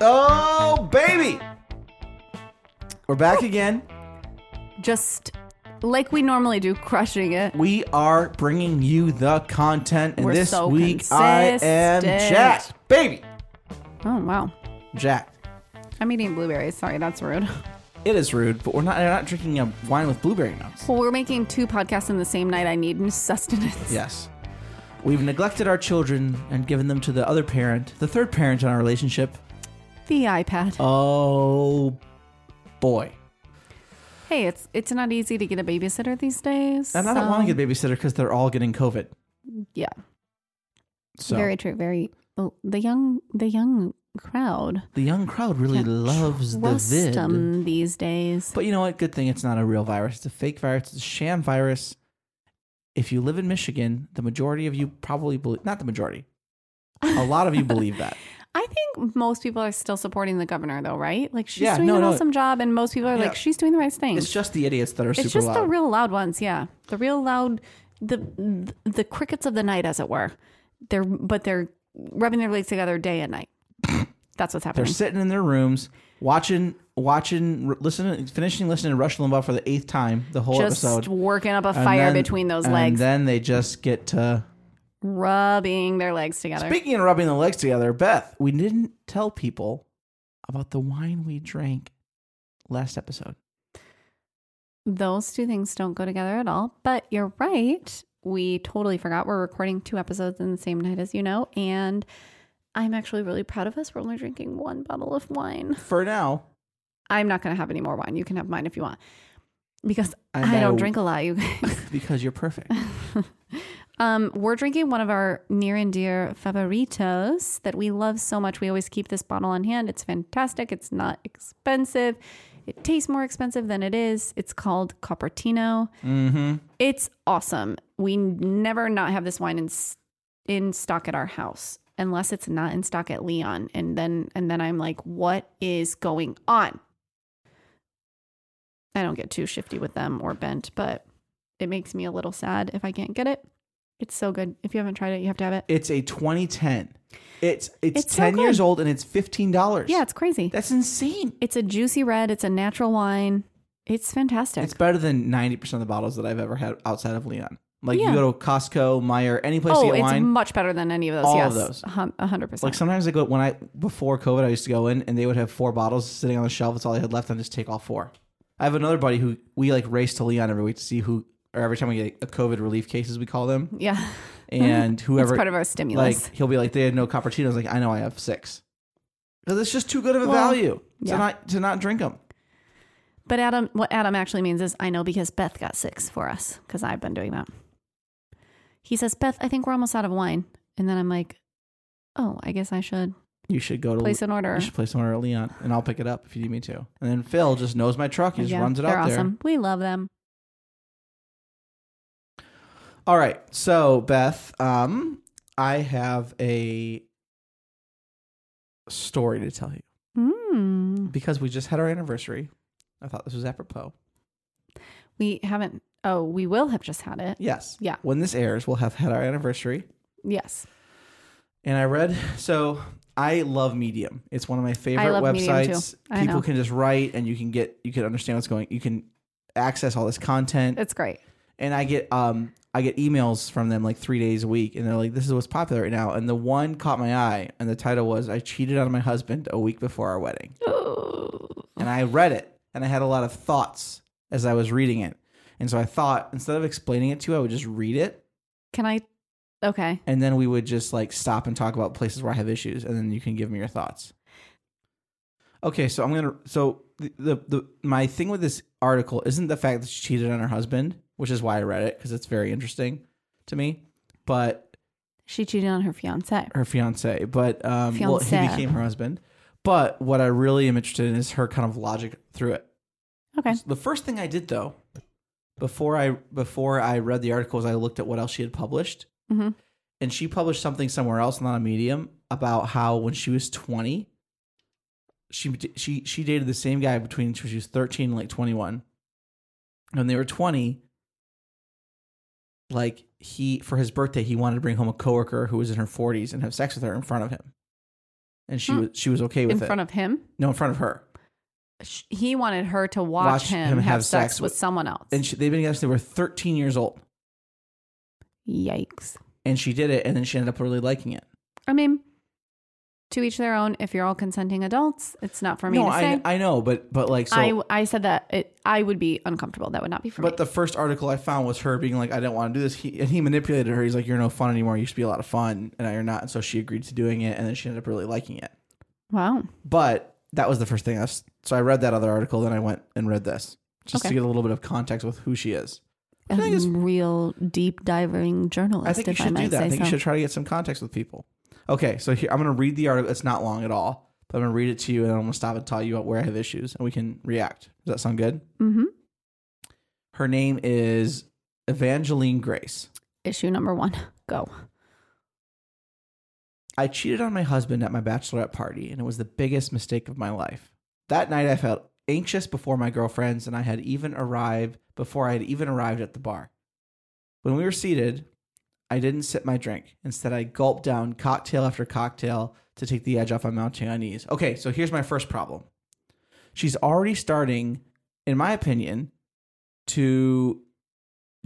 Oh, baby! We're back oh. again. Just like we normally do, crushing it. We are bringing you the content, and We're this so week I am consistent. Jack, baby, Oh wow. Jack. I'm eating blueberries. Sorry, that's rude. It is rude, but we're not. We're not drinking a wine with blueberry notes. Well, we're making two podcasts in the same night. I need sustenance. Yes, we've neglected our children and given them to the other parent, the third parent in our relationship. The iPad. Oh boy, Hey, it's it's not easy to get a babysitter these days. and I don't want to get a babysitter because they're all getting COVID. Yeah, So very true. Very oh, the young the young crowd. the young crowd really Can't loves the Trust vid. 'em these days. But you know what? Good thing it's not a real virus. It's a fake virus. It's a sham virus. If you live in Michigan, the majority of you probably believe, not the majority, a lot of you believe that. I think most people are still supporting the governor, though, right? Like she's Yeah, doing no, an no. awesome job, and most people are Yeah. like, she's doing the right thing. It's just the idiots that are It's super just loud. the real loud ones, yeah. The real loud, the the crickets of the night, as it were. They're but they're rubbing their legs together day and night. That's what's happening. They're sitting in their rooms watching, watching, r- listening, finishing listening to Rush Limbaugh for the eighth time, the whole episode. Just episode. working up a And fire then- between those legs, and then they just get to. rubbing their legs together. Speaking of rubbing the legs together, Beth, we didn't tell people about the wine we drank last episode. Those two things don't go together at all. But you're right. We totally forgot. We're recording two episodes in the same night, as you know. And I'm actually really proud of us. We're only drinking one bottle of wine. For now, I'm not going to have any more wine. You can have mine if you want. Because I I, don't drink a lot, you guys. because you're perfect. um, we're drinking one of our near and dear favoritos that we love so much. We always keep this bottle on hand. It's fantastic. It's not expensive. It tastes more expensive than it is. It's called Copertino. mm-hmm. It's awesome. We never not have this wine in in stock at our house unless it's not in stock at Leon, and then and then I'm like, what is going on? I don't get too shifty with them or bent, but it makes me a little sad if I can't get it. It's so good. If you haven't tried it, you have to have it. It's a 2010. It's it's, It's so 10 years good. old and it's $15. Yeah, it's crazy. That's insane. It's a juicy red. It's a natural wine. It's fantastic. It's better than 90% of the bottles that I've ever had outside of Leon. Like Yeah. you go to Costco, Meijer, any place oh, to get it's wine. much better than any of those. All yes, of those. a hun- a hundred percent. like sometimes I go when I before COVID I used to go in and they would have four bottles sitting on the shelf. That's all they had left. and just take all four. I have another buddy who we like race to Leon every week to see who or every time we get a COVID relief cases we call them yeah, and it's whoever part of our stimulus. like he'll be like they had no cappuccinos like I know I have six because it's just too good of a value to not to not drink them. But Adam, what Adam actually means is I know because Beth got six for us because I've been doing that. He says, Beth, I think we're almost out of wine. And then I'm like, oh, I guess I should You should go to place an order. You should place an order at Leon, and I'll pick it up if you need me to. And then Phil just knows my truck. He just Yeah, runs it they're out awesome. We love them. All right. So Beth, um, I have a story to tell you Mm. because we just had our anniversary. I thought this was apropos. We haven't, oh, we will have just had it. Yes. Yeah. When this airs, we'll have had our anniversary. Yes. And I read so I love Medium. It's one of my favorite love Medium, websites. too. I People know. can just write and you can get you can understand what's going. You can access all this content. It's great. and I get um I get emails from them like three days a week, and they're like, "This is what's popular right now." And the one caught my eye, and the title was "I cheated on my husband a week before our wedding." And I read it, and I had a lot of thoughts as I was reading it, and so I thought instead of explaining it to you, I would just read it, Can I? Okay. and then we would just like stop and talk about places where I have issues, and then you can give me your thoughts. Okay, so I'm gonna so the the, the my thing with this article isn't the fact that she cheated on her husband, which is why I read it because it's very interesting to me, but She cheated on her fiance. her fiance, but um, well, he became her husband. But what I really am interested in is her kind of logic through it. Okay. So The first thing I did though, before I before I read the articles, I looked at what else she had published, hmm and she published something somewhere else, not a medium, about how when she was twenty, she she she dated the same guy between she was thirteen and like twenty one, when they were 20, like he for his birthday he wanted to bring home a coworker who was in her 40s and have sex with her in front of him. And she Hmm. was she was okay with In it. front of him, no, in front of her. Sh- he wanted her to watch, Watch him, him have, have sex, sex with with- someone else. And she, they've been together since they were 13 years old. Yikes. And she did it and then she ended up really liking it. I mean, to each their own. If you're all consenting adults, it's not for me no, to say. I I know, but but like so I, I said that it, I would be uncomfortable. That would not be for me. But the first article I found was her being like, I didn't want to do this. He, and he manipulated her. He's like, You're no fun anymore. You used to be a lot of fun. And now you're not. And so she agreed to doing it. And then she ended up really liking it. wow. But that was the first thing I was. So I read that other article. Then I went and read this just Okay. to get a little bit of context with who she is. A I think it's- real deep diving journalist. I think you if I should do that. I think so. you should try to get some context with people. Okay. So here, I'm going to read the article. It's not long at all. But I'm going to read it to you. And then I'm going to stop and tell you where I have issues. And we can react. Does that sound good? Mm-hmm. Her name is Evangeline Grace. Issue number one. Go. I cheated on my husband at my bachelorette party, and it was the biggest mistake of my life. That night, I felt anxious before my girlfriends, and I had even arrived before I had even arrived at the bar. When we were seated, I didn't sip my drink. Instead, I gulped down cocktail after cocktail to take the edge off my mounting unease. Okay, so here's my first problem. She's already starting, in my opinion, to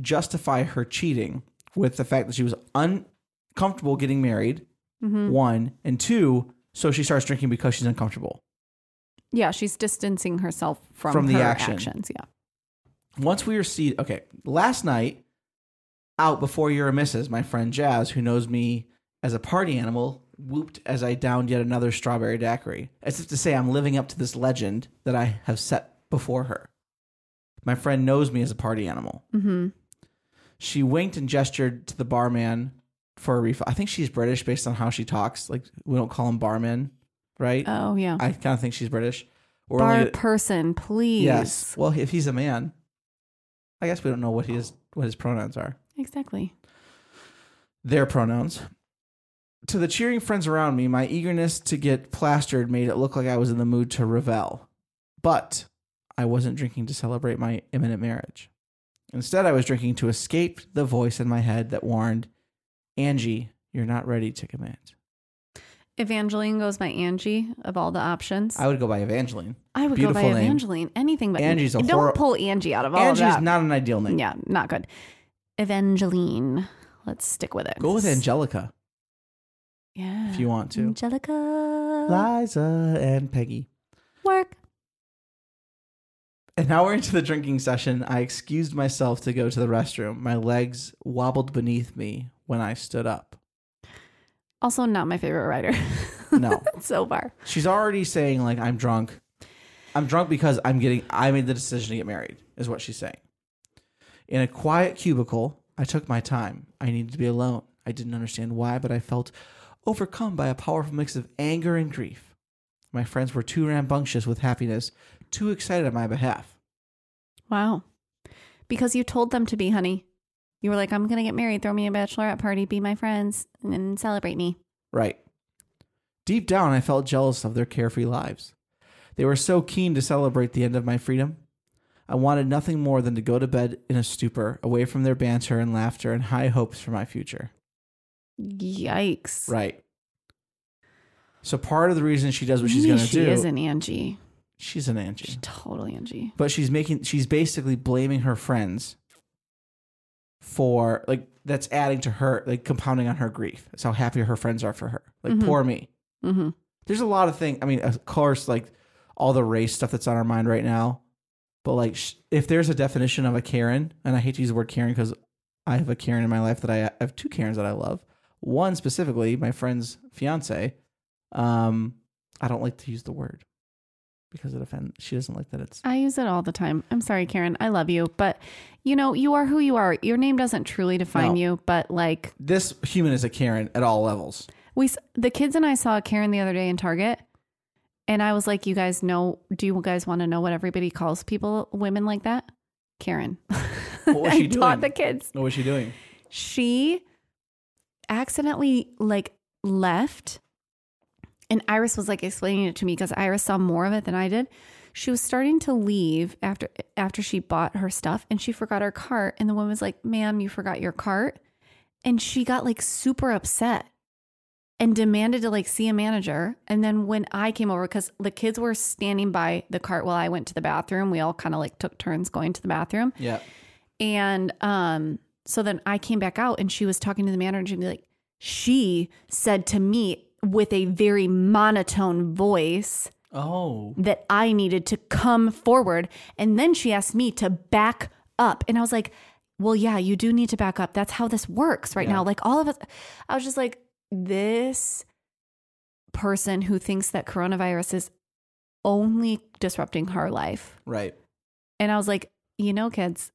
justify her cheating with the fact that she was uncomfortable getting married Mm-hmm. one and two so she starts drinking because she's uncomfortable Yeah, she's distancing herself from, From the her action. actions. Yeah. once we were seated okay last night out before your misses my friend jazz who knows me as a party animal whooped as i downed yet another strawberry daiquiri as if to say i'm living up to this legend that i have set before her my friend knows me as a party animal Mm-hmm. she winked and gestured to the barman for a refill i think she's british based on how she talks like we don't call him barman right Oh yeah. i kind of think she's british only Bar gonna- person, please. Yes. Well, if he's a man, I guess we don't know what his what his pronouns are. Exactly. Their pronouns. To the cheering friends around me, my eagerness to get plastered made it look like I was in the mood to revel. But I wasn't drinking to celebrate my imminent marriage. Instead, I was drinking to escape the voice in my head that warned, Angie, you're not ready to commit. Evangeline goes by Angie of all the options. I would go by Evangeline. I would beautiful go by name. Evangeline. Anything but Angie's a Don't horror- pull Angie out of all Angie's of that. Angie's not an ideal name. yeah, not good. Evangeline. Let's stick with it. Go with Angelica Yeah. if you want to. Angelica. Liza and Peggy. Work. And now we're into the drinking session. I excused myself to go to the restroom. My legs wobbled beneath me when I stood up. Also, not my favorite writer No. so far. She's already saying like I'm drunk. I'm drunk because I'm getting I made the decision to get married, is what she's saying. In a quiet cubicle, I took my time. I needed to be alone. I didn't understand why, but I felt overcome by a powerful mix of anger and grief. My friends were too rambunctious with happiness, too excited on my behalf. Wow. Because you told them to be, honey. You were like, I'm going to get married, throw me a bachelorette party, be my friends, and celebrate me. Right. Deep down, I felt jealous of their carefree lives. They were so keen to celebrate the end of my freedom. I wanted nothing more than to go to bed in a stupor, away from their banter and laughter and high hopes for my future. Yikes. Right. So part of the reason she does what she's going to she do, is an Angie. she's an Angie. She's totally Angie. but she's making, she's basically blaming her friends for like that's adding to her, like compounding on her grief. That's how happy her friends are for her. Like Mhm. poor me. Mm-hmm. there's a lot of things. I mean, of course, like all the race stuff that's on our mind right now. But like, sh- if there's a definition of a Karen, and I hate to use the word Karen because I have a Karen in my life that I, I have two Karens that I love. One specifically, my friend's fiance. Um, I don't like to use the word because it offends. She doesn't like that it's. I use it all the time. I'm sorry, Karen. I love you. But, you know, you are who you are. Your name doesn't truly define No. you. But, like, This human is a Karen at all levels. we, s- the kids and I saw Karen the other day in Target. And I was like, you guys know, do you guys want to know what everybody calls people, women like that? Karen. What was I she taught doing? the kids. What was she doing? she accidentally like left and iris was like explaining it to me because iris saw more of it than i did She was starting to leave after after she bought her stuff and she forgot her cart. And the woman was like, ma'am, you forgot your cart. And she got like super upset and demanded to like see a manager. And then when I came over, because the kids were standing by the cart while I went to the bathroom, we all kind of like took turns going to the bathroom. Yeah. And um, so then I came back out and she was talking to the manager and be like, she said to me with a very monotone voice Oh. that I needed to come forward. And then she asked me to back up. And I was like, well, yeah, you do need to back up. That's how this works right Yeah. now. Like all of us, I was just like, this person who thinks that coronavirus is only disrupting her life. Right. And I was like, you know, kids,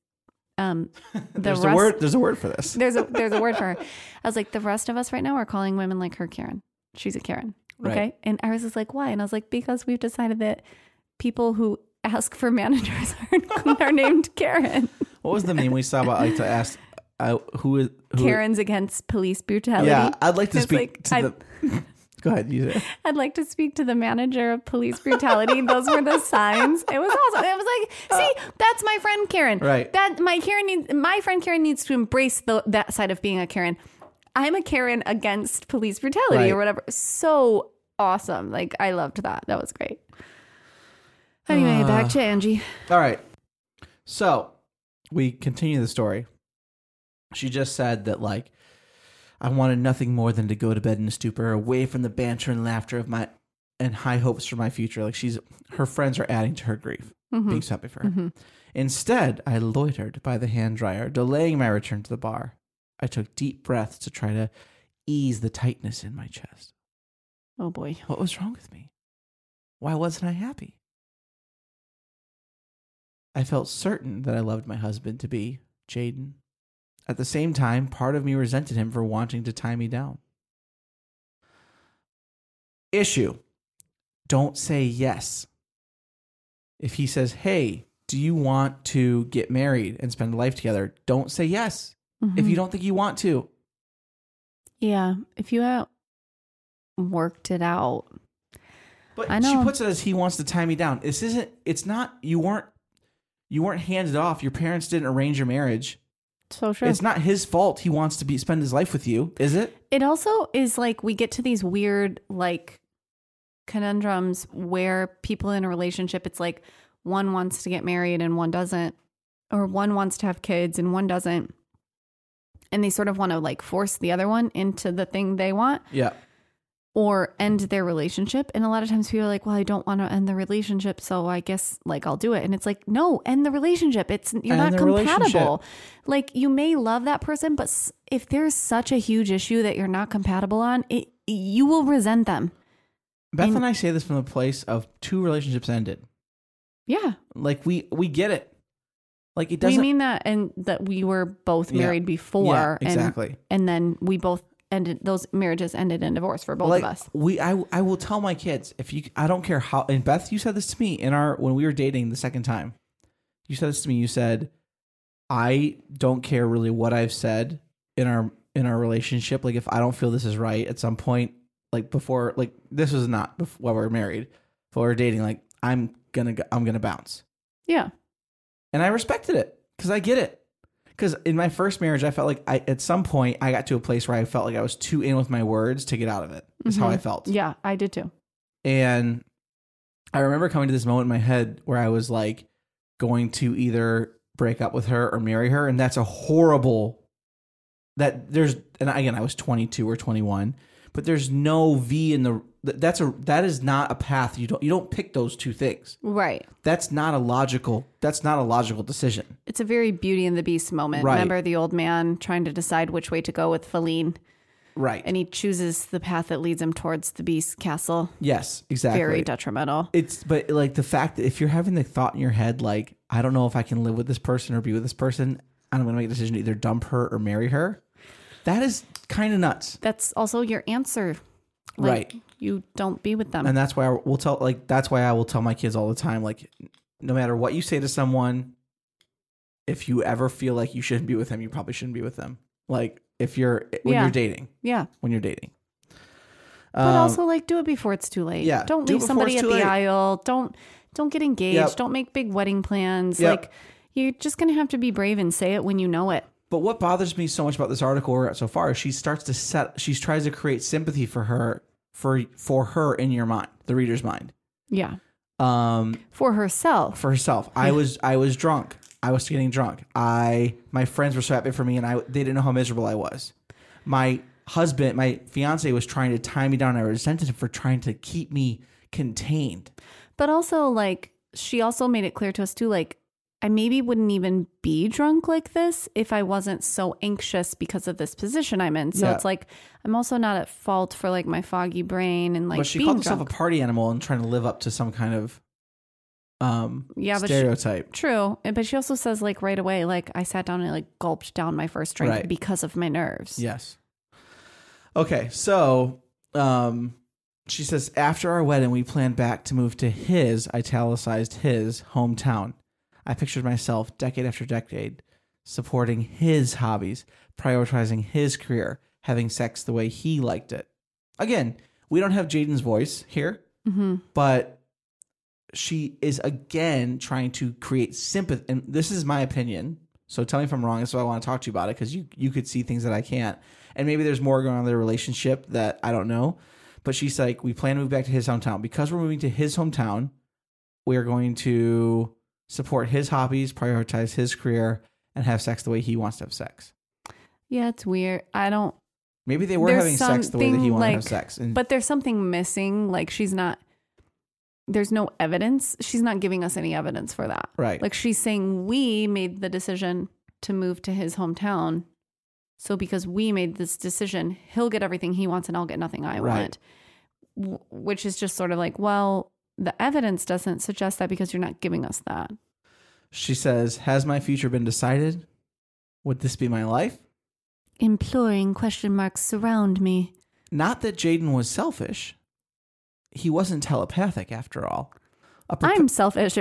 um, the there's rest, a word. There's a word for this. there's a there's a word for her. I was like, the rest of us right now are calling women like her Karen. She's a Karen. Right. Okay. And I was just like, why? And I was like, because we've decided that people who ask for managers are, are named Karen. What was the meme we saw about like to ask uh, who is who? Karens against police brutality. Yeah, I'd like to speak like, to I- the. Go ahead. You. I'd like to speak to the manager of police brutality. Those were the signs. It was awesome. It was like, see, that's my friend Karen. Right. That my Karen needs. My friend Karen needs to embrace the, that side of being a Karen. I'm a Karen against police brutality Right. or whatever. So awesome. Like I loved that. That was great. Anyway, ah. back to Angie. All right. So we continue the story. She just said that like I wanted nothing more than to go to bed in a stupor, away from the banter and laughter of my and high hopes for my future. Like she's her friends are adding to her grief, mm-hmm. being so happy for her. Mm-hmm. Instead, I loitered by the hand dryer, delaying my return to the bar. I took deep breaths to try to ease the tightness in my chest. Oh boy. What was wrong with me? Why wasn't I happy? I felt certain that I loved my husband to be Jaden. At the same time, part of me resented him for wanting to tie me down. Issue don't say yes. If he says, Hey, do you want to get married and spend life together? Don't say yes. If you mm-hmm. don't think you want to, Yeah. If you have worked it out. But I know. she puts it as he wants to tie me down. This isn't. It's not. You weren't. You weren't handed off. Your parents didn't arrange your marriage. So true. It's not his fault. He wants to be spend his life with you. Is it? it also is like we get to these weird like conundrums where people in a relationship it's like one wants to get married and one doesn't or one wants to have kids and one doesn't and they sort of want to like force the other one into the thing they want Yeah. or end their relationship. And a lot of times people are like well i don't want to end the relationship so i guess like i'll do it. And it's like no end the relationship. It's you're End not compatible. like you may love that person but if there's such a huge issue that you're not compatible on it you will resent them. Beth And- and I say this from the place of two relationships ended. yeah. Like we we get it. Like it doesn't. We mean that and that we were both Yeah. married before yeah, and exactly. and then we both ended those marriages ended in divorce for both like of us we, I I will tell my kids if you. I don't care how. And Beth, you said this to me in our when we were dating the second time. You said this to me. You said, I don't care really what I've said in our in our relationship. Like if I don't feel this is right at some point, like before, like this was not before we were married, before we were dating. Like I'm gonna go- I'm gonna bounce, yeah and I respected it because I get it. Because in my first marriage, I felt like I at some point I got to a place where I felt like I was too in with my words to get out of it. Is how I mm-hmm. felt. yeah i did too And I remember coming to this moment in my head where I was like going to either break up with her or marry her. And that's a horrible that there's and again I was 22 or 21, but there's no V in the that's a that is not a path. You don't you don't pick those two things. right That's not a logical that's not a logical decision. It's a very Beauty and the Beast moment. Right. Remember the old man trying to decide which way to go with Feline, Right. and he chooses the path that leads him towards the Beast Castle. yes, exactly. Very detrimental. it's but like the fact that if you're having the thought in your head like I don't know if I can live with this person or be with this person, I'm gonna make a decision to either dump her or marry her. That is kind of nuts, That's also your answer. Like, right? You don't be with them. And that's why I will tell like that's why I will tell my kids all the time like no matter what you say to someone, if you ever feel like you shouldn't be with them, you probably shouldn't be with them. Like if you're when Yeah. you're dating, yeah. when you're dating. But Um, also like do it before it's too late. yeah, Don't do leave somebody at the late. aisle. Don't don't get engaged. Yep. Don't make big wedding plans. Yep. Like you're just gonna have to be brave and say it when you know it. But what bothers me so much about this article we're at so far is she starts to set she tries to create sympathy for her for for her in your mind, the reader's mind. Yeah. Um For herself. for herself. I was I was drunk. I was getting drunk. I my friends were so happy for me and I they didn't know how miserable I was. My husband, my fiance was trying to tie me down. I resented him for trying to keep me contained. But also, like, she also made it clear to us too, like, I maybe wouldn't even be drunk like this if I wasn't so anxious because of this position I'm in. So Yeah. it's like I'm also not at fault for like my foggy brain and like but she being called herself drunk. a party animal and trying to live up to some kind of um Yeah, but she- stereotype. True, and- but she also says like right away, like I sat down and like gulped down my first drink Right. because of my nerves. Yes. Okay, so um she says after our wedding we planned back to move to his italicized his hometown. I pictured myself decade after decade supporting his hobbies, prioritizing his career, having sex the way he liked it. Again, we don't have Jaden's voice here, hmm but she is again trying to create sympathy and this is my opinion so tell me if i'm wrong that's why i want to talk to you about it because you, you could see things that i can't and maybe there's more going on in their relationship that i don't know but she's like we plan to move back to his hometown because we're moving to his hometown we're going to support his hobbies prioritize his career and have sex the way he wants to have sex Yeah, it's weird. I don't. maybe they were There's having sex the way that he wanted to have sex and But there's something missing. Like she's not. There's no evidence. She's not giving us any evidence for that. right Like she's saying we made the decision to move to his hometown. So because we made this decision, he'll get everything he wants and I'll get nothing I Right. want. W- Which is just sort of like, well, the evidence doesn't suggest that because you're not giving us that. she says has my future been decided would this be my life Imploring question marks surround me. Not that Jaden was selfish. He wasn't telepathic after all. Perpe- I'm selfish.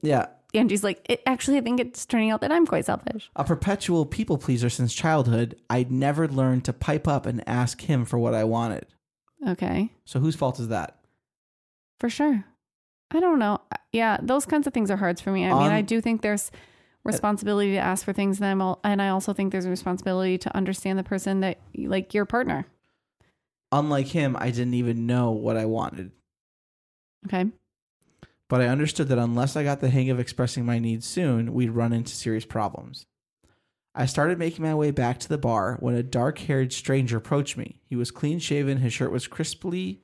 Yeah, Angie's like, it, actually, I think it's turning out that I'm quite selfish. a perpetual people pleaser since childhood. I'd never learned to pipe up and ask him for what I wanted. Okay. So whose fault is that? For sure. I don't know. Uh, yeah, those kinds of things are hard for me. I mean, I do think there's uh, responsibility to ask for things, and I'm all, and I also think there's a responsibility to understand the person that like your partner. Unlike him, I didn't even know what I wanted. Okay. But I understood that unless I got the hang of expressing my needs soon, we'd run into serious problems. I started making my way back to the bar when a dark haired stranger approached me. He was clean shaven, his shirt was crisply,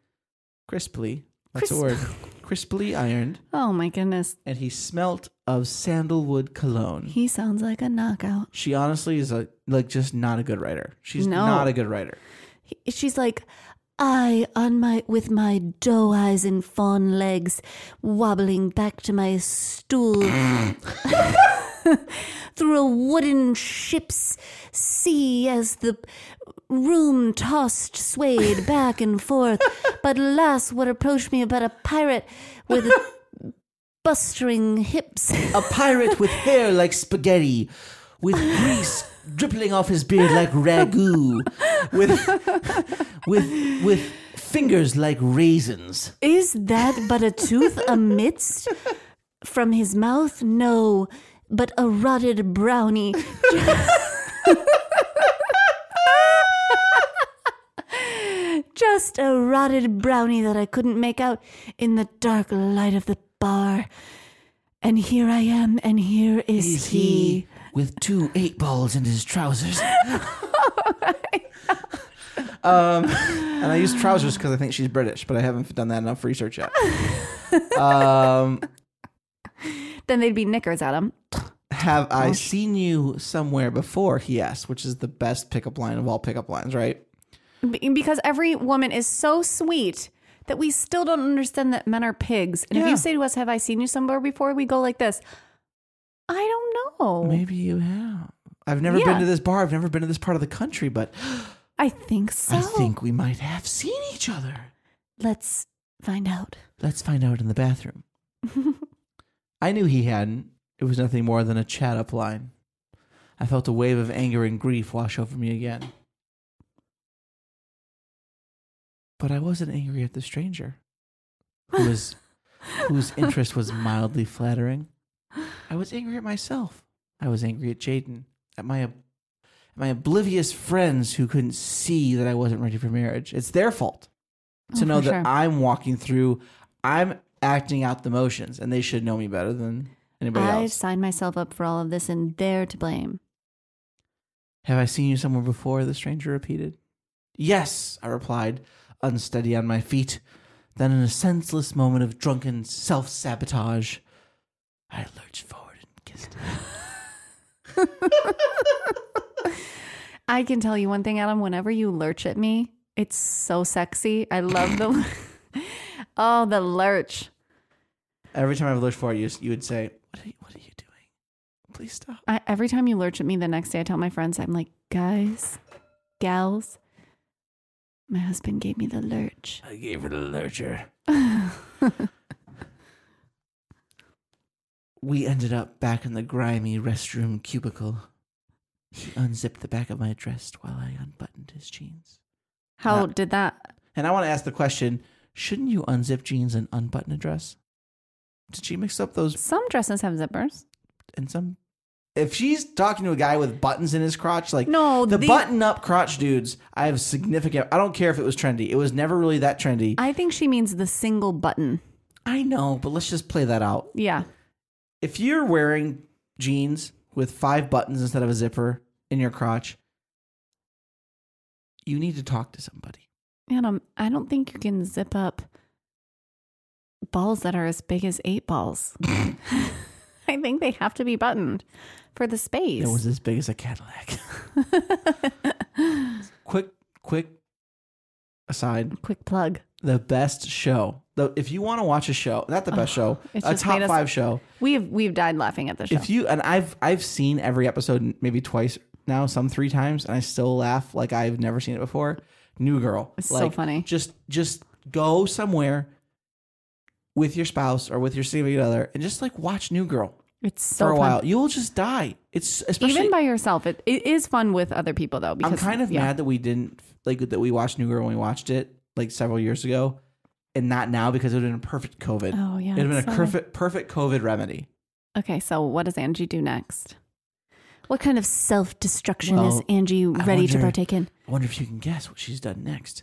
crisply, that's a word, crisply ironed, Oh my goodness, and he smelt of sandalwood cologne. he sounds like a knockout. She honestly is a like just not a good writer. She's No. not a good writer. He- She's like, I on my with my doe eyes and fawn legs, wobbling back to my stool through a wooden ship's sea as the room tossed, swayed back and forth. But alas, what approached me but a pirate with bustering hips. A pirate with hair like spaghetti, with grease dripping off his beard like ragu, with with with fingers like raisins. Is that but a tooth amidst? From his mouth, no, but a rotted brownie. Just a rotted brownie that I couldn't make out in the dark light of the bar. And here I am, and here is Is he. he with two eight balls in his trousers? um, and I use trousers because I think she's British, but I haven't done that enough research yet. Um, Then they'd be knickers at him. have I seen you somewhere before? He asked, which is the best pickup line of all pickup lines, right? Be- Because every woman is so sweet that we still don't understand that men are pigs. And if Yeah. you say to us, Have I seen you somewhere before? We go like this I don't know. Maybe you have. I've never Yeah. been to this bar. I've never been to this part of the country, but I think so. I think we might have seen each other. Let's find out. Let's find out in the bathroom. I knew he hadn't. It was nothing more than a chat up line. I felt a wave of anger and grief wash over me again. But I wasn't angry at the stranger, who was whose interest was mildly flattering. I was angry at myself. I was angry at Jaden, at my at my oblivious friends who couldn't see that I wasn't ready for marriage. It's their fault to Oh, know that sure. I'm walking through, I'm acting out the motions, and they should know me better than anybody I else. signed myself up for all of this and they're to blame. Have I seen you somewhere before? The stranger repeated. Yes, I replied, unsteady on my feet. Then, in a senseless moment of drunken self sabotage, I lurched forward and kissed him. I can tell you one thing, Adam. Whenever you lurch at me, it's so sexy. I love the oh the lurch. Every time I've lurched forward, you, you would say, what are, you, what are you doing? Please stop. I, every time you lurch at me, the next day I tell my friends, I'm like, guys, gals, my husband gave me the lurch. I gave her the lurcher. We ended up back in the grimy restroom cubicle. He unzipped the back of my dress while I unbuttoned his jeans. How Uh, did that? And I want to ask the question shouldn't you unzip jeans and unbutton a dress? Did she mix up those Some dresses have zippers. and some? If she's talking to a guy with buttons in his crotch, like No, the the- button up crotch dudes, I have significant. I don't care if it was trendy. It was never really that trendy. I think she means the single button. I know, but let's just play that out. Yeah. If you're wearing jeans with five buttons instead of a zipper in your crotch, you need to talk to somebody. Adam, um, I don't think you can zip up balls that are as big as eight balls. I think they have to be buttoned for the space. It was as big as a Cadillac. quick, quick aside. Quick plug. The best show. The, if you want to watch a show, not the best show, a top us- five show. We've we've died laughing at the show. If you and I've I've seen every episode maybe twice now, some three times, and I still laugh like I've never seen it before. New Girl. It's so like, funny. Just just go somewhere with your spouse or with your significant other and just like watch New Girl it's so for a fun. while. You'll just die. It's especially Even by yourself, it, it is fun with other people though. Because I'm kind of yeah. mad that we didn't like that we watched New Girl when we watched it like several years ago, and not now because it would have been a perfect COVID. Oh yeah. It'd have been it's a perfect perfect COVID remedy. Okay, so what does Angie do next? What kind of self destruction Well, is Angie ready to partake in? I wonder if you can guess what she's done next.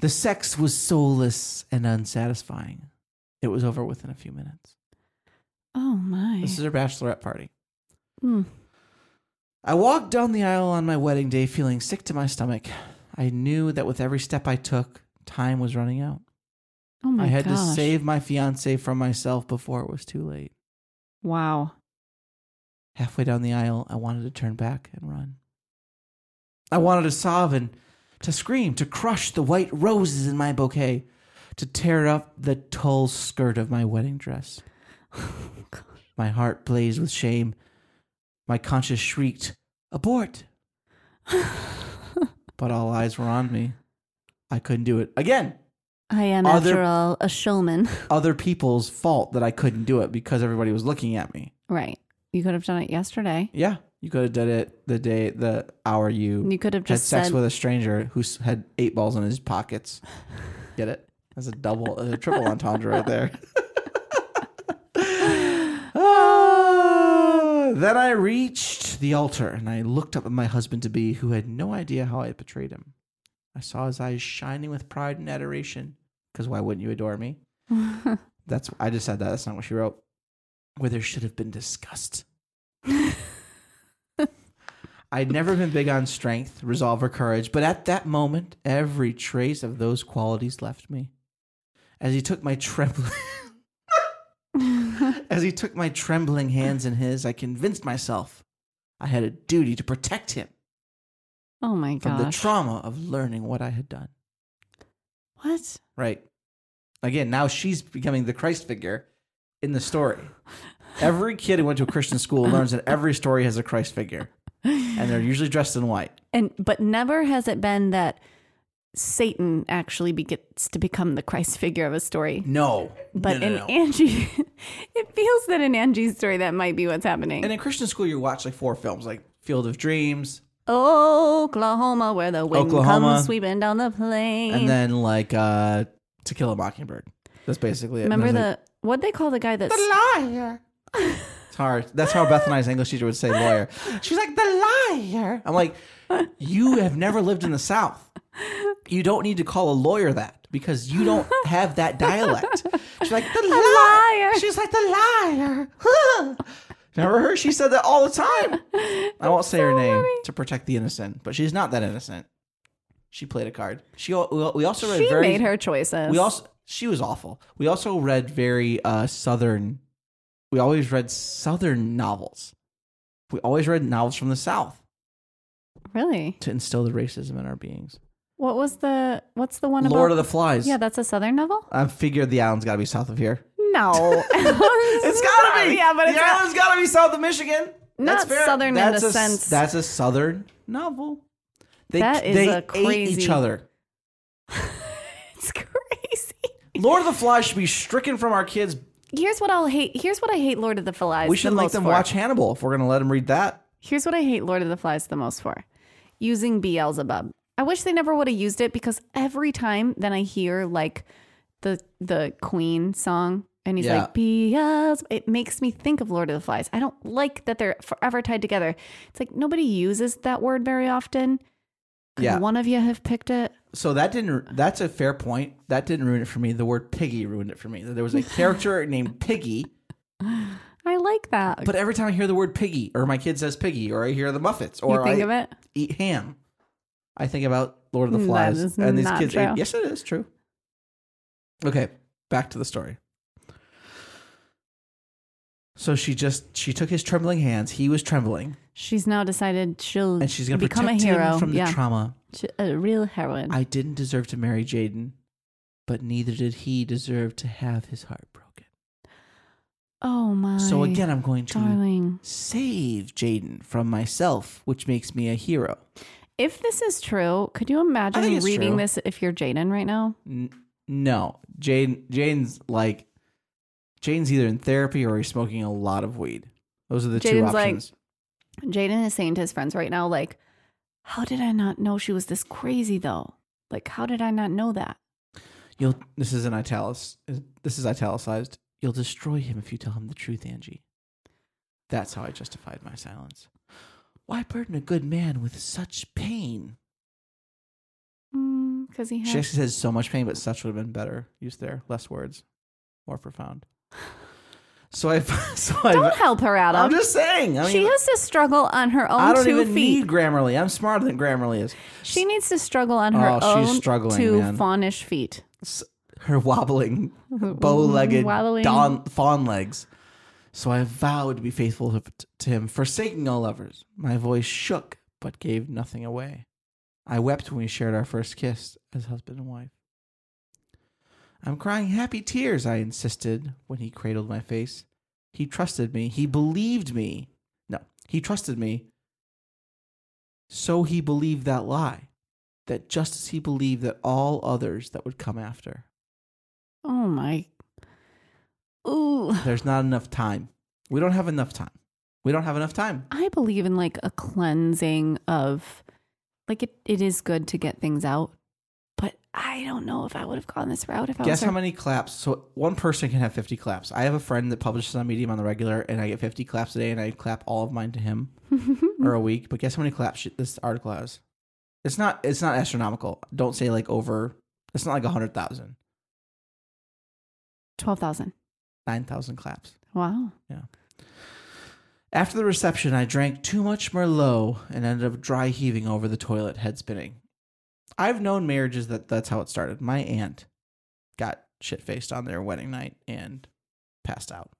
The sex was soulless and unsatisfying. It was over within a few minutes. Oh my. This is her bachelorette party. Hmm. I walked down the aisle on my wedding day feeling sick to my stomach. I knew that with every step I took, time was running out. Oh my god. I had to save my fiance from myself before it was too late. Wow. Halfway down the aisle, I wanted to turn back and run. I wanted to sob and to scream, to crush the white roses in my bouquet, to tear up the tulle skirt of my wedding dress. Oh, my heart blazed with shame. My conscience shrieked, Abort! but all eyes were on me. I couldn't do it. Again, I am, Are after all, a showman. other people's fault that I couldn't do it because everybody was looking at me. right. You could have done it yesterday. Yeah, you could have did it the day, the hour you You could have had just sex said, with a stranger who had eight balls in his pockets. Get it? That's a double, a triple entendre right there. Ah, then I reached the altar and I looked up at my husband to be, who had no idea how I had betrayed him. I saw his eyes shining with pride and adoration. Because why wouldn't you adore me? That's I just said that. That's not what she wrote. Where there should have been disgust. I'd never been big on strength, resolve, or courage, but at that moment, every trace of those qualities left me. As he took my trembling as he took my trembling hands in his, I convinced myself I had a duty to protect him oh my god. from the trauma of learning what I had done. what? Right. Again, now she's becoming the Christ figure in the story. Every kid who went to a Christian school learns that every story has a Christ figure, and they're usually dressed in white. And but never has it been that Satan actually begets to become the Christ figure of a story. No, But No, no, in no. Angie, it feels that in Angie's story that might be what's happening. and in Christian school, you watch like four films, like Field of Dreams, Oklahoma, where the wind Oklahoma. comes sweeping down the plain. and then like uh, To Kill a Mockingbird. That's basically it. Remember the What'd they call the guy that's The liar. it's hard. That's how Beth and I's English teacher would say lawyer. She's like, the liar. I'm like, you have never lived in the South. You don't need to call a lawyer that because you don't have that dialect. She's like, the liar. liar. She's like, the liar. Remember her? She said that all the time. I won't say her name to protect the innocent, but she's not that innocent. She played a card. She. we we also read she very. made her choices. We also she was awful. We also read very uh southern. We always read southern novels. We always read novels from the South really. to instill the racism in our beings. What was the what's the one about Lord about of the Flies. Yeah, that's a southern novel? I figured the island's got to be south of here. No. It's got to be. Yeah, but the it's not, island's got to be south of Michigan. Not That's fair. southern in that's the a, sense- That's a southern novel. They, That is they a ate each crazy- other. it's crazy. Lord of the Flies should be stricken from our kids. Here's what I'll hate. Here's what I hate Lord of the Flies. We should the make most them for. watch Hannibal if we're going to let them read that. Here's what I hate Lord of the Flies the most for. Using Beelzebub. I wish they never would have used it because every time then I hear like the the Queen song and he's Yeah. like Beelzebub, it makes me think of Lord of the Flies. I don't like that they're forever tied together. It's like nobody uses that word very often. Could Yeah. one of you have picked it? So that didn't. That's a fair point. That didn't ruin it for me. The word piggy ruined it for me. There was a character named Piggy, I like that. but every time I hear the word piggy, or my kid says piggy, or I hear the Muppets, or you think I of it? eat ham, I think about Lord of the Flies. and these kids. true. Yes, it is true. Okay, back to the story. So she just she took his trembling hands. He was trembling, She's now decided she'll and she's going to become protect a hero. him from the yeah, trauma. She- a real heroine. I didn't deserve to marry Jaden, but neither did he deserve to have his heart broken. oh my. So again, I'm going to darling. save Jaden from myself, which makes me a hero. If this is true, could you imagine reading true. this if you're Jaden right now? N- no, Jaden. Jaden's like, Jaden's either in therapy or he's smoking a lot of weed. Those are the two Jaden's like- options. Jaden is saying to his friends right now, like, how did I not know she was this crazy though? Like, how did I not know that? You'll. This is an italics. This is italicized. You'll destroy him if you tell him the truth, Angie. That's how I justified my silence. Why burden a good man with such pain? Mm, because he She has. actually says so much pain, but such would have been better used there. Less words, more profound. So I, so Don't I, help her, Adam. I'm just saying. I mean, she has to struggle on her own I don't two even feet. need Grammarly. I'm smarter than Grammarly is. she needs to struggle on oh, her Oh, she's own struggling, two man. fawnish feet. Her wobbling, bow-legged, Waddling. dawn, fawn legs. So I vowed to be faithful to, him, forsaking all lovers. My voice shook, but gave nothing away. I wept when we shared our first kiss as husband and wife. I'm crying happy tears, I insisted when he cradled my face. He trusted me. He believed me. No, he trusted me. So he believed that lie, that just as he believed that all others that would come after. Oh my. Ooh. There's not enough time. We don't have enough time. We don't have enough time. I believe in like a cleansing of like it, it is good to get things out. But I don't know if I would have gone this route if I Guess was how many claps? So one person can have 50 claps. I have a friend that publishes on Medium on the regular, and I get 50 claps a day, and I clap all of mine to him or a week. But guess how many claps this article has? It's not. It's not astronomical. Don't say like over. It's not like a hundred thousand. Twelve thousand. 9,000 claps. Wow. Yeah. After the reception, I drank too much Merlot and ended up dry heaving over the toilet, head spinning. I've known marriages that that's how it started. My aunt got shit faced on their wedding night and passed out.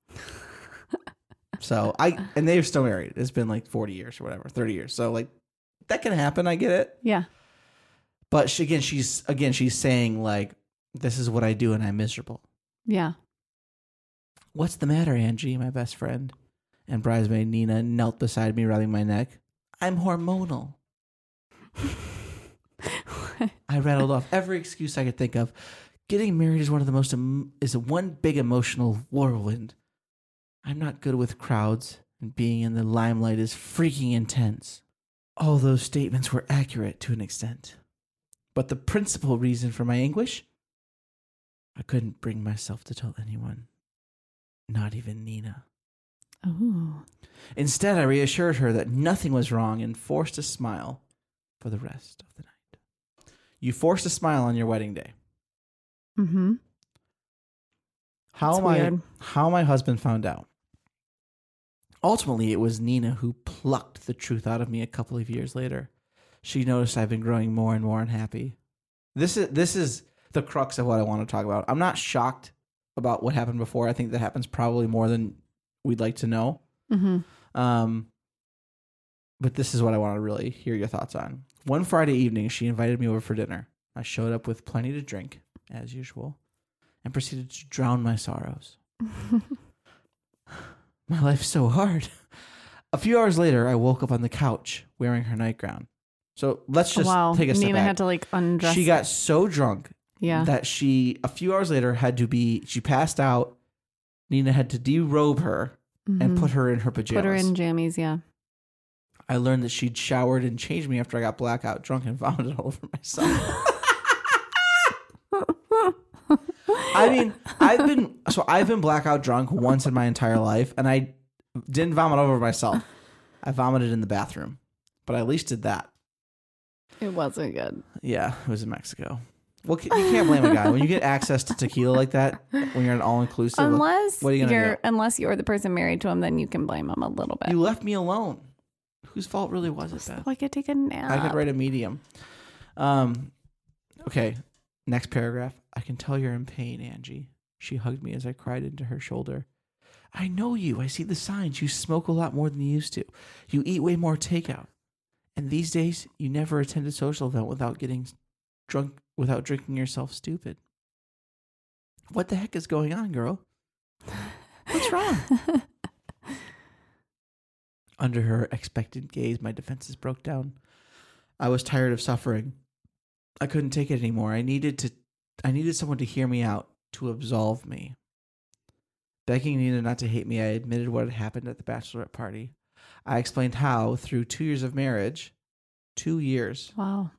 so I, and they're still married. It's been like 40 years or whatever, 30 years. So like that can happen. I get it. Yeah. But she, again, she's, again, she's saying like, this is what I do and I'm miserable. Yeah. What's the matter, Angie, my best friend? And bridesmaid Nina knelt beside me, rubbing my neck. I'm hormonal. I rattled off every excuse I could think of. Getting married is one of the most em- is one big emotional whirlwind. I'm not good with crowds, and being in the limelight is freaking intense. All those statements were accurate to an extent. But the principal reason for my anguish? I couldn't bring myself to tell anyone. Not even Nina. Ooh. Instead, I reassured her that nothing was wrong and forced a smile for the rest of the night. You forced a smile on your wedding day. Mm-hmm. How That's my weird. how my husband found out. Ultimately, it was Nina who plucked the truth out of me a couple of years later. She noticed I've been growing more and more unhappy. This is this is the crux of what I want to talk about. I'm not shocked about what happened before. I think that happens probably more than we'd like to know. Mm-hmm. Um, but this is what I want to really hear your thoughts on. One Friday evening, she invited me over for dinner. I showed up with plenty to drink, as usual, and proceeded to drown my sorrows. my life's so hard. A few hours later, I woke up on the couch wearing her nightgown. So let's just wow. take a step Nina back. had to like undress. she got so drunk yeah. that she, a few hours later, had to be. She passed out. Nina had to derobe her and Mhm. put her in her pajamas. put her in jammies. Yeah. I learned that she'd showered and changed me after I got blackout drunk and vomited all over myself. I mean, I've been so I've been blackout drunk once in my entire life, and I didn't vomit over myself. I vomited in the bathroom, but I at least did that. It wasn't good. Yeah, it was in Mexico. Well, you can't blame a guy when you get access to tequila like that. When you're an all inclusive, Unless what are you are unless you're the person married to him, then you can blame him a little bit. you left me alone. Whose fault really was it? so Beth? I could take a nap. I could write a medium. Um, okay. Next paragraph. I can tell you're in pain, Angie. She hugged me as I cried into her shoulder. I know you. I see the signs. You smoke a lot more than you used to. You eat way more takeout. And these days, you never attend a social event without getting drunk, without drinking yourself stupid. What the heck is going on, girl? What's wrong? Under her expectant gaze, my defenses broke down. I was tired of suffering. I couldn't take it anymore. I needed to I needed someone to hear me out, to absolve me. Begging Nina not to hate me, I admitted what had happened at the bachelorette party. I explained how, through two years of marriage, two years, wow.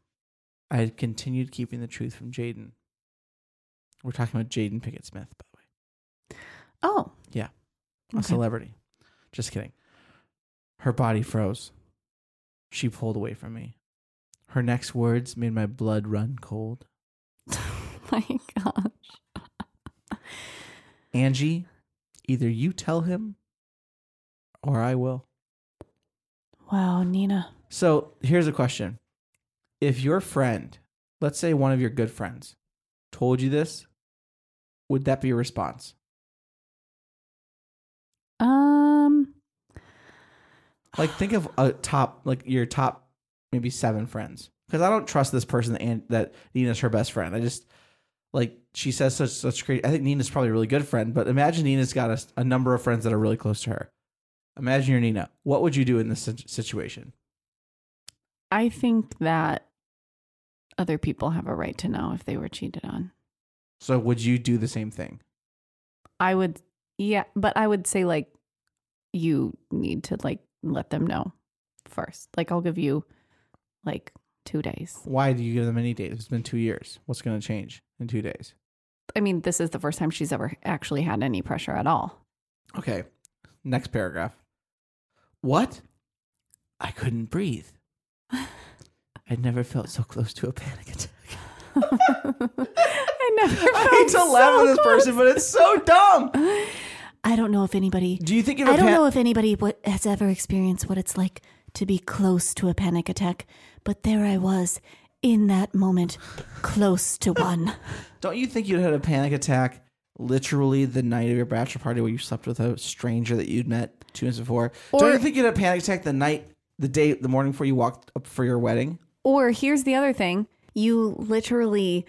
I had continued keeping the truth from Jaden. We're talking about Jaden Pinkett Smith, by the way. Oh. Yeah. a Okay. celebrity. Just kidding. Her body froze. She pulled away from me. Her next words made my blood run cold. my gosh. Angie, either you tell him or I will. Wow, Nina. So here's a question. If your friend, let's say one of your good friends, told you this, would that be a response? Um. Like think of a top, like your top maybe seven friends. Because I don't trust this person that, An- that Nina's her best friend. I just like she says such such great. I think Nina's probably a really good friend, but imagine Nina's got a, a number of friends that are really close to her. Imagine you're Nina. What would you do in this situation? I think that other people have a right to know if they were cheated on. So would you do the same thing? I would, yeah, but I would say like you need to like let them know first. Like I'll give you like two days. Why do you give them any days? It's been two years. What's going to change in two days? I mean, this is the first time she's ever actually had any pressure at all. Okay. Next paragraph. What? I couldn't breathe. I'd never felt so close to a panic attack. I never. I hate to felt laugh so at this person, but it's so dumb. I don't know if anybody. Do you think if I a don't pan- know if anybody what, has ever experienced what it's like to be close to a panic attack, but there I was in that moment, close to one. Don't you think you'd had a panic attack literally the night of your bachelor party where you slept with a stranger that you'd met two months before? Or, Don't you think you'd had a panic attack the night, the day, the morning before you walked up for your wedding? Or here's the other thing. You literally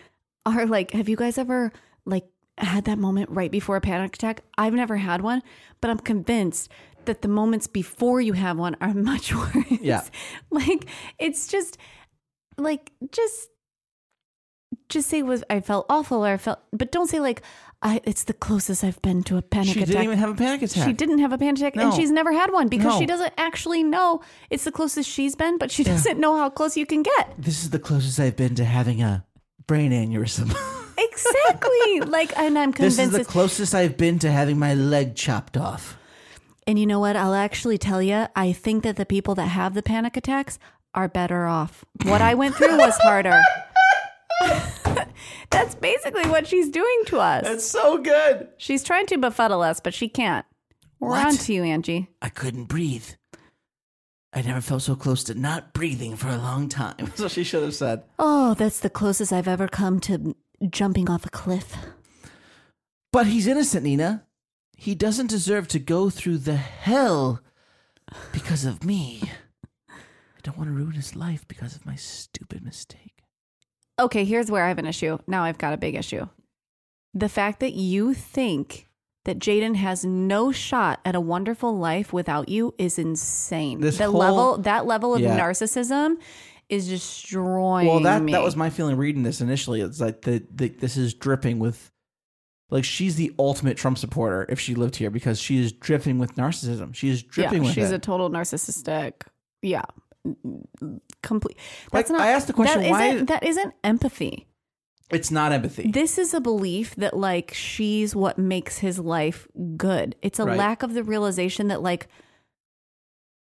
are like, have you guys ever like had that moment right before a panic attack? I've never had one, but I'm convinced that the moments before you have one are much worse. Yeah. like it's just like just just say was I felt awful or I felt but don't say like I, it's the closest I've been to a panic she attack. She didn't even have a panic attack. she didn't have a panic attack and she's never had one because No. she doesn't actually know it's the closest she's been, but she doesn't know how close you can get. This is the closest I've been to having a brain aneurysm. exactly. Like, and I'm convinced. This is the closest I've been to having my leg chopped off. And you know what? I'll actually tell you, I think that the people that have the panic attacks are better off. what I went through was harder. That's basically what she's doing to us. That's so good. She's trying to befuddle us, but she can't. We're What? on to you, Angie. I couldn't breathe. I never felt so close to not breathing for a long time. That's what she should have said. Oh, that's the closest I've ever come to jumping off a cliff. But he's innocent, Nina. He doesn't deserve to go through the hell because of me. I don't want to ruin his life because of my stupid mistake. Okay, here's where I have an issue. Now I've got a big issue. The fact that you think that Jaden has no shot at a wonderful life without you is insane. This the whole- level that level of Yeah. narcissism is destroying Well, that me. that was my feeling reading this initially. It's like the, the this is dripping with like she's the ultimate Trump supporter if she lived here because she is dripping with narcissism. She is dripping yeah, with she's it. a total narcissistic. Yeah, complete. Like, That's not. I asked the question, that why- isn't- that isn't empathy. it's not empathy. This is a belief that like she's what makes his life good. It's a Right. lack of the realization that like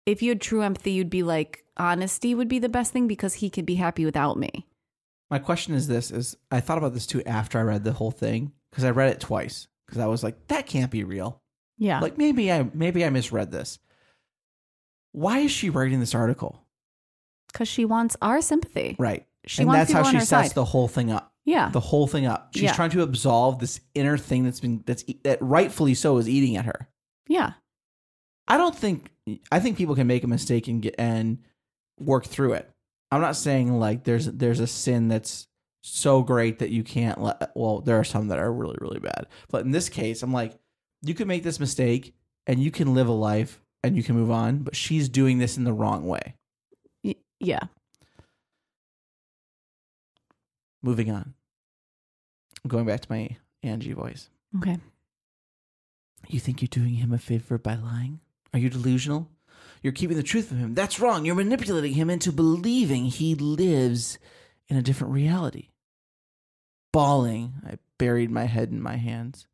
if you had true empathy, you'd be like honesty would be the best thing because he could be happy without me. My question is this: is I thought about this too after I read the whole thing because I read it twice because I was like, that can't be real. Yeah. Like maybe I maybe I misread this. Why is she writing this article? Because she wants our sympathy. Right. She and wants that's how she sets side. the whole thing up. Yeah. The whole thing up. She's Yeah. trying to absolve this inner thing that's been that's that rightfully so is eating at her. Yeah. I don't think I think people can make a mistake and get and work through it. I'm not saying like there's there's a sin that's so great that you can't let well there are some that are really really bad. But in this case, I'm like you can make this mistake and you can live a life and you can move on, but she's doing this in the wrong way. Yeah. Moving on. Going back to my Angie voice. Okay. You think you're doing him a favor by lying? Are you delusional? You're keeping the truth from him. That's wrong. You're manipulating him into believing he lives in a different reality. Bawling, I buried my head in my hands.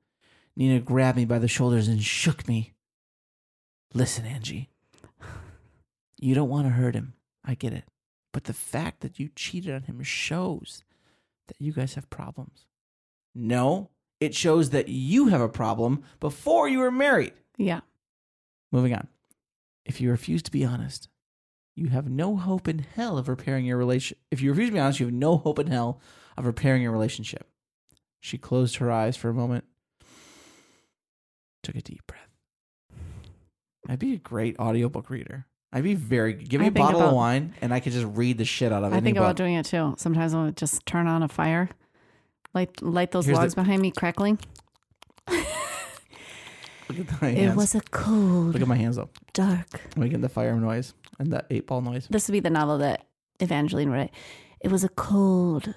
Nina grabbed me by the shoulders and shook me. Listen, Angie. You don't want to hurt him. I get it. But the fact that you cheated on him shows that you guys have problems. No, it shows that you have a problem before you were married. Yeah. Moving on. If you refuse to be honest, you have no hope in hell of repairing your relation. If you refuse to be honest, you have no hope in hell of repairing your relationship. She closed her eyes for a moment, took a deep breath. I'd be a great audiobook reader. I'd be very give me I a bottle of wine and I could just read the shit out of it. I think book. about doing it too. Sometimes I'll just turn on a fire, light light those Here's the- logs behind me crackling. Look at my It was a cold, Look at my hands though. dark. I'm making the fire noise and that eight ball noise. This would be the novel that Evangeline wrote. It was a cold,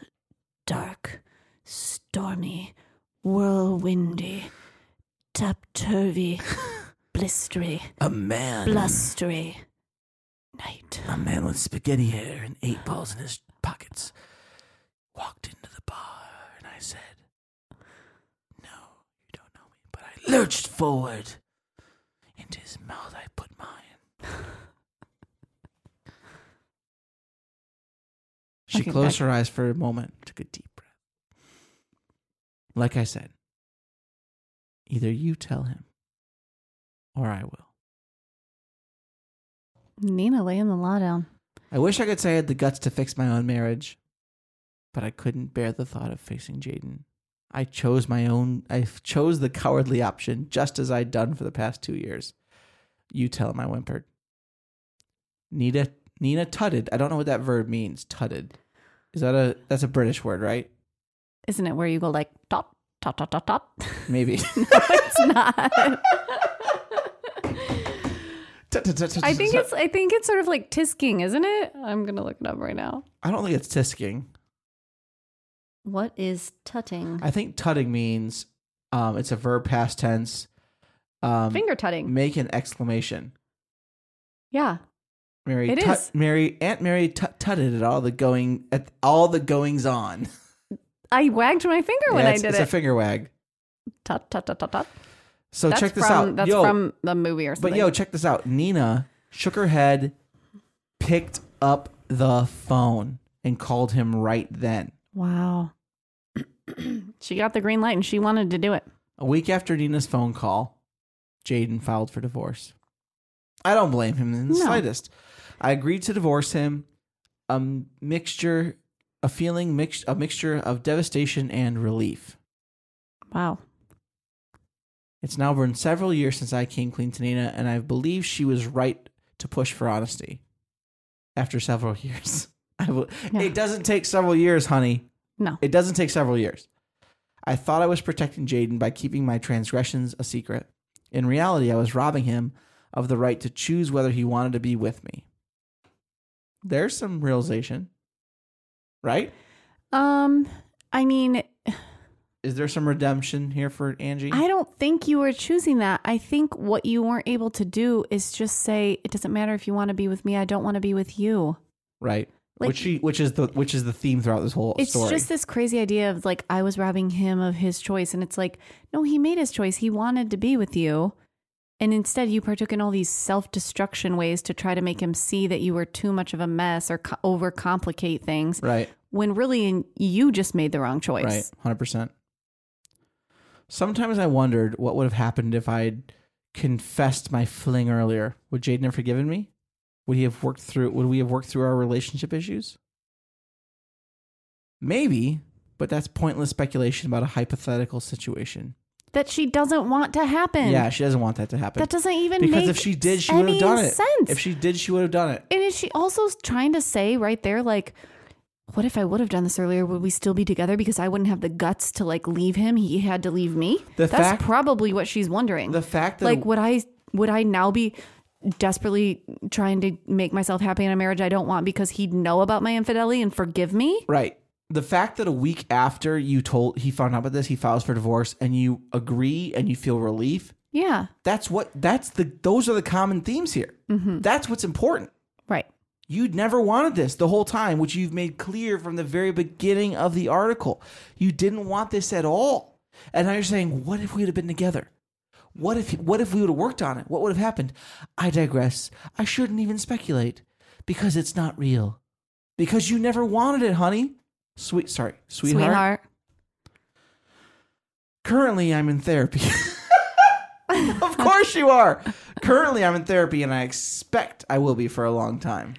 dark, stormy, whirlwindy, topturvy, blistery, A man. blustery night. A man with spaghetti hair and eight balls in his pockets walked into the bar, and I said, No, you don't know me. But I lurched forward. Into his mouth, I put mine. she Okay, closed her eyes for a moment, took a deep breath. Like I said, either you tell him or I will. Nina laying the law down. I wish I could say I had the guts to fix my own marriage, but I couldn't bear the thought of facing Jaden. I chose my own, I chose the cowardly option, just as I'd done for the past two years. You tell him I whimpered. Nina, Nina tutted. I don't know what that verb means. Tutted. Is that a, that's a British word, right? Isn't it where you go like tot tot tot tot tot? Maybe. no, it's not. I think it's I think it's sort of like tisking, isn't it? I'm gonna look it up right now. I don't think it's tisking. What is tutting? I think tutting means, um, it's a verb past tense. Um, Finger tutting. make an exclamation. Yeah. Mary, It tut- is. Mary, Aunt Mary tut tutted at all the going at all the goings on. I wagged my finger when I did it's it. a finger wag. tut, tut, tut, tut, tut. So That's check this from, out. That's yo, from the movie or something. but yo, check this out. Nina shook her head, picked up the phone, and called him right then. wow. she got the green light and she wanted to do it. A week after Nina's phone call, Jaden filed for divorce. I don't blame him in the No. slightest. I agreed to divorce him. A mixture, a feeling, mix, a mixture of devastation and relief. Wow. It's now been several years since I came clean to Nina, and I believe she was right to push for honesty. After several years, I will, Yeah. it doesn't take several years, honey. No. It doesn't take several years. I thought I was protecting Jaden by keeping my transgressions a secret. In reality, I was robbing him of the right to choose whether he wanted to be with me. There's some realization, right? Um, I mean, Is there some redemption here for Angie? I don't think you were choosing that. I think what you weren't able to do is just say, it doesn't matter if you want to be with me. I don't want to be with you. right. Like- which she, which is the which is the theme throughout this whole It's story. just this crazy idea of like, I was robbing him of his choice. And it's like, no, he made his choice. He wanted to be with you. And instead, you partook in all these self destruction ways to try to make him see that you were too much of a mess or co- overcomplicate things right. when really you just made the wrong choice. Right, hundred percent. Sometimes I wondered what would have happened if I'd confessed my fling earlier. Would Jaden have forgiven me? Would he have worked through? Would we have worked through our relationship issues? Maybe, but that's pointless speculation about a hypothetical situation. That she doesn't want to happen. yeah, she doesn't want that to happen. That doesn't even make because if she did, she would have done it. sense. If she did, she would have done it. And is she also trying to say right there, like, what if I would have done this earlier? Would we still be together because I wouldn't have the guts to like leave him? He had to leave me. The That's fact- probably what she's wondering. The fact that like, would I would I now be desperately trying to make myself happy in a marriage I don't want because he'd know about my infidelity and forgive me? Right. The fact that a week after you told he found out about this, he files for divorce, and you agree and you feel relief. Yeah. That's what. That's the. Those are the common themes here. Mm-hmm. That's what's important. Right. You'd never wanted this the whole time, which you've made clear from the very beginning of the article. You didn't want this at all, and now you're saying, "What if we would have been together? What if? What if we would have worked on it? What would have happened?" I digress. I shouldn't even speculate because it's not real. Because you never wanted it, honey. Sweet, sorry, sweetheart. Sweetheart. Currently, I'm in therapy. of course, you are. Currently, I'm in therapy, and I expect I will be for a long time.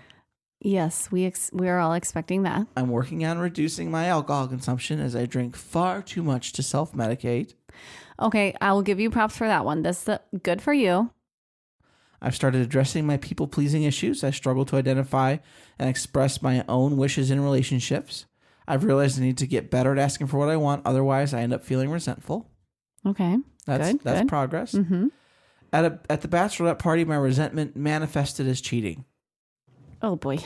Yes, we ex- we are all expecting that. I'm working on reducing my alcohol consumption as I drink far too much to self medicate. Okay, I will give you props for that one. That's the, good for you. I've started addressing my people pleasing issues. I struggle to identify and express my own wishes in relationships. I've realized I need to get better at asking for what I want. Otherwise, I end up feeling resentful. Okay. That's Good, that's good. progress. Mm-hmm. At a at the bachelorette party, my resentment manifested as cheating. Oh boy.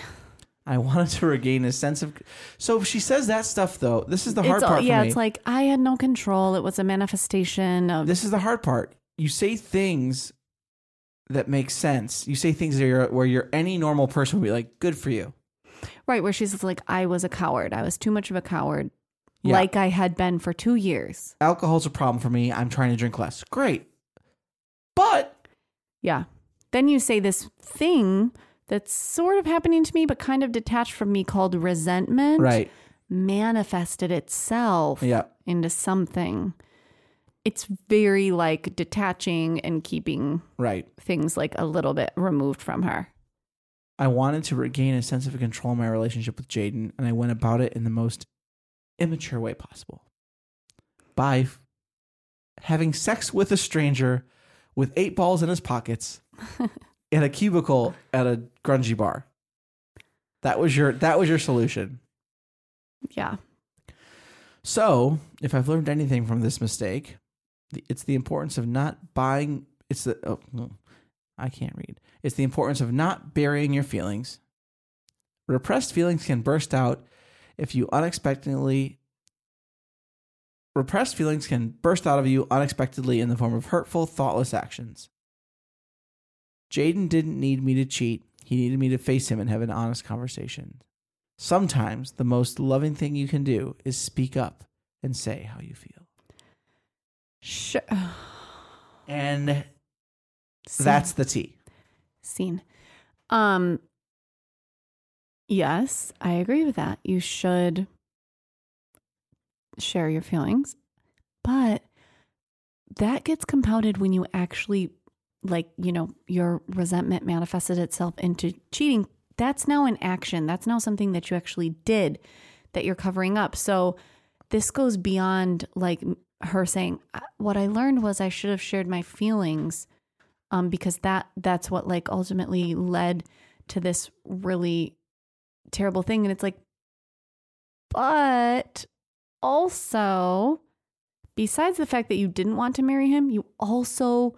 I wanted to regain a sense of. So she says that stuff though. This is the hard it's part for yeah, me. it's like I had no control. It was a manifestation of this is the hard part. You say things that make sense. You say things that you're, where you're any normal person would be like, "Good for you." right where she's like, I was a coward. I was too much of a coward, Yeah. like I had been for two years. Alcohol's a problem for me. I'm trying to drink less. Great, but Yeah. Then you say this thing that's sort of happening to me, but kind of detached from me called resentment. right, Manifested itself yeah, into something. It's very like detaching and keeping right. things like a little bit removed from her. I wanted to regain a sense of control in my relationship with Jaden, and I went about it in the most immature way possible by f- having sex with a stranger with eight balls in his pockets in a cubicle at a grungy bar. That was your that was your solution. Yeah. So, if I've learned anything from this mistake, it's the importance of not buying. It's the oh, no, I can't read. It's the importance of not burying your feelings. Repressed feelings can burst out if you unexpectedly. Repressed feelings can burst out of you unexpectedly in the form of hurtful, thoughtless actions. Jaden didn't need me to cheat. He needed me to face him and have an honest conversation. Sometimes the most loving thing you can do is speak up and say how you feel. Sure. And Scene. that's the tea. scene. Um yes, I agree with that. You should share your feelings. But that gets compounded when you actually like, you know, your resentment manifested itself into cheating. That's now an action. That's now something that you actually did that you're covering up. So this goes beyond like her saying "Uh, what I learned was I should have shared my feelings um because that that's what like ultimately led to this really terrible thing and it's like but also besides the fact that you didn't want to marry him you also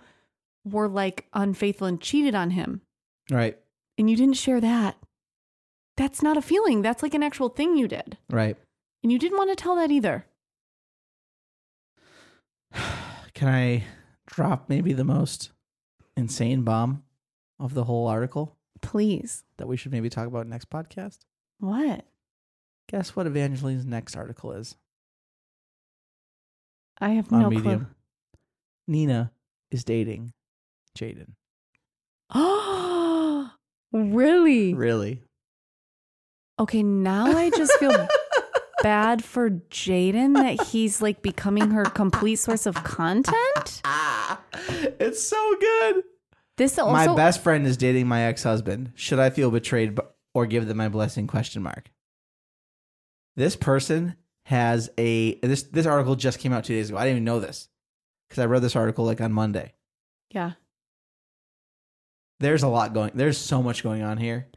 were like unfaithful and cheated on him. Right. and you didn't share that. That's not a feeling. That's like an actual thing you did. Right. and you didn't want to tell that either. Can I drop maybe the most insane bomb of the whole article? Please. That we should maybe talk about next podcast? what? Guess what Evangeline's next article is? I have on no Medium? clue. Nina is dating Jaden. oh really Really? Okay, now I just feel bad for Jaden that he's like becoming her complete source of content. Ah, it's so good. This also my best friend is dating my ex-husband. Should I feel betrayed b- or give them my blessing? Question mark. This person has a this this article just came out two days ago. I didn't even know this because I read this article like on Monday. yeah. There's a lot going. There's so much going on here.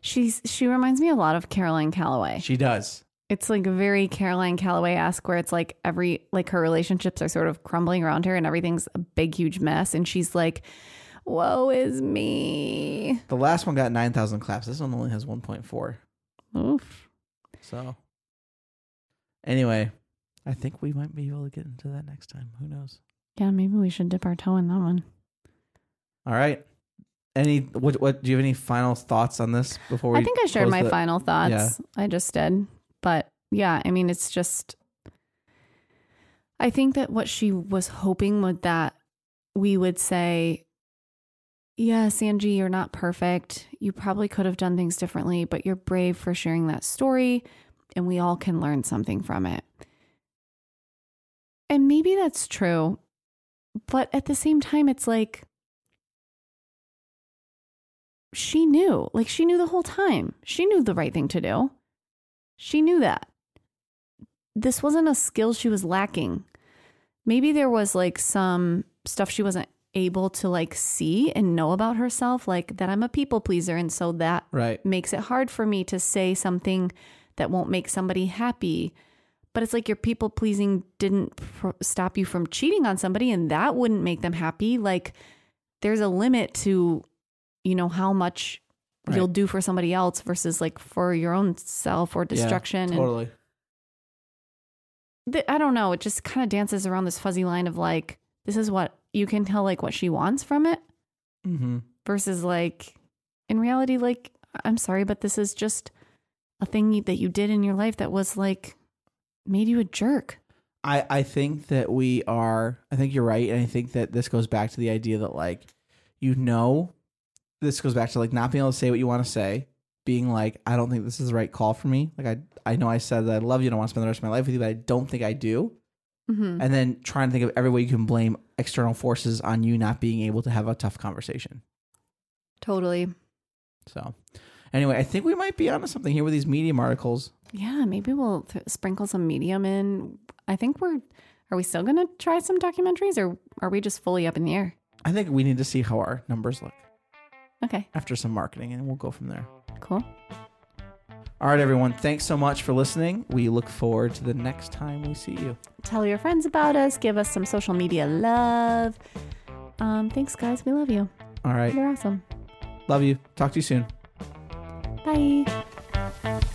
She's she reminds me a lot of Caroline Calloway. She does. It's like very Caroline Calloway esque where it's like every like her relationships are sort of crumbling around her and everything's a big huge mess and she's like, Woe is me. The last one got nine thousand claps. This one only has one point four. Oof. So, anyway, I think we might be able to get into that next time. Who knows? Yeah, maybe we should dip our toe in that one. All right. Any what? What do you have any final thoughts on this before we? I think I shared my the- final thoughts. Yeah. I just did. But yeah, I mean, it's just, I think that what she was hoping was that we would say, yes, Angie, you're not perfect. You probably could have done things differently, but you're brave for sharing that story, and we all can learn something from it. And maybe that's true. But at the same time, it's like, she knew. Like she knew the whole time. She knew the right thing to do. She knew that. This wasn't a skill she was lacking. Maybe there was like some stuff she wasn't able to like see and know about herself, like that I'm a people pleaser. And so that Right. makes it hard for me to say something that won't make somebody happy. But it's like your people pleasing didn't pr- stop you from cheating on somebody, and that wouldn't make them happy. Like, there's a limit to, you know, how much Right. you'll do for somebody else versus like for your own self or Yeah, destruction. and Totally. th- I don't know. It just kind of dances around this fuzzy line of like, this is what you can tell, like, what she wants from it Mm-hmm. versus like in reality like i'm sorry but this is just a thing that you did in your life that was like made you a jerk I, I think that we are I think you're right and I think that this goes back to the idea that like you know this goes back to like not being able to say what you want to say being like I don't think this is the right call for me. Like I I know I said that I love you and I want to spend the rest of my life with you but I don't think I do. Mm-hmm. and then trying to think of every way you can blame external forces on you not being able to have a tough conversation. Totally. So anyway I think we might be onto something here with these medium articles. Yeah maybe we'll th- sprinkle some medium in. I think we're are we still gonna try some documentaries or are we just fully up in the air? I think we need to see how our numbers look okay after some marketing and we'll go from there cool All right, everyone. Thanks so much for listening. We look forward to the next time we see you. tell your friends about us give us some social media love um thanks guys we love you All right. you're awesome Love you. Talk to you soon. bye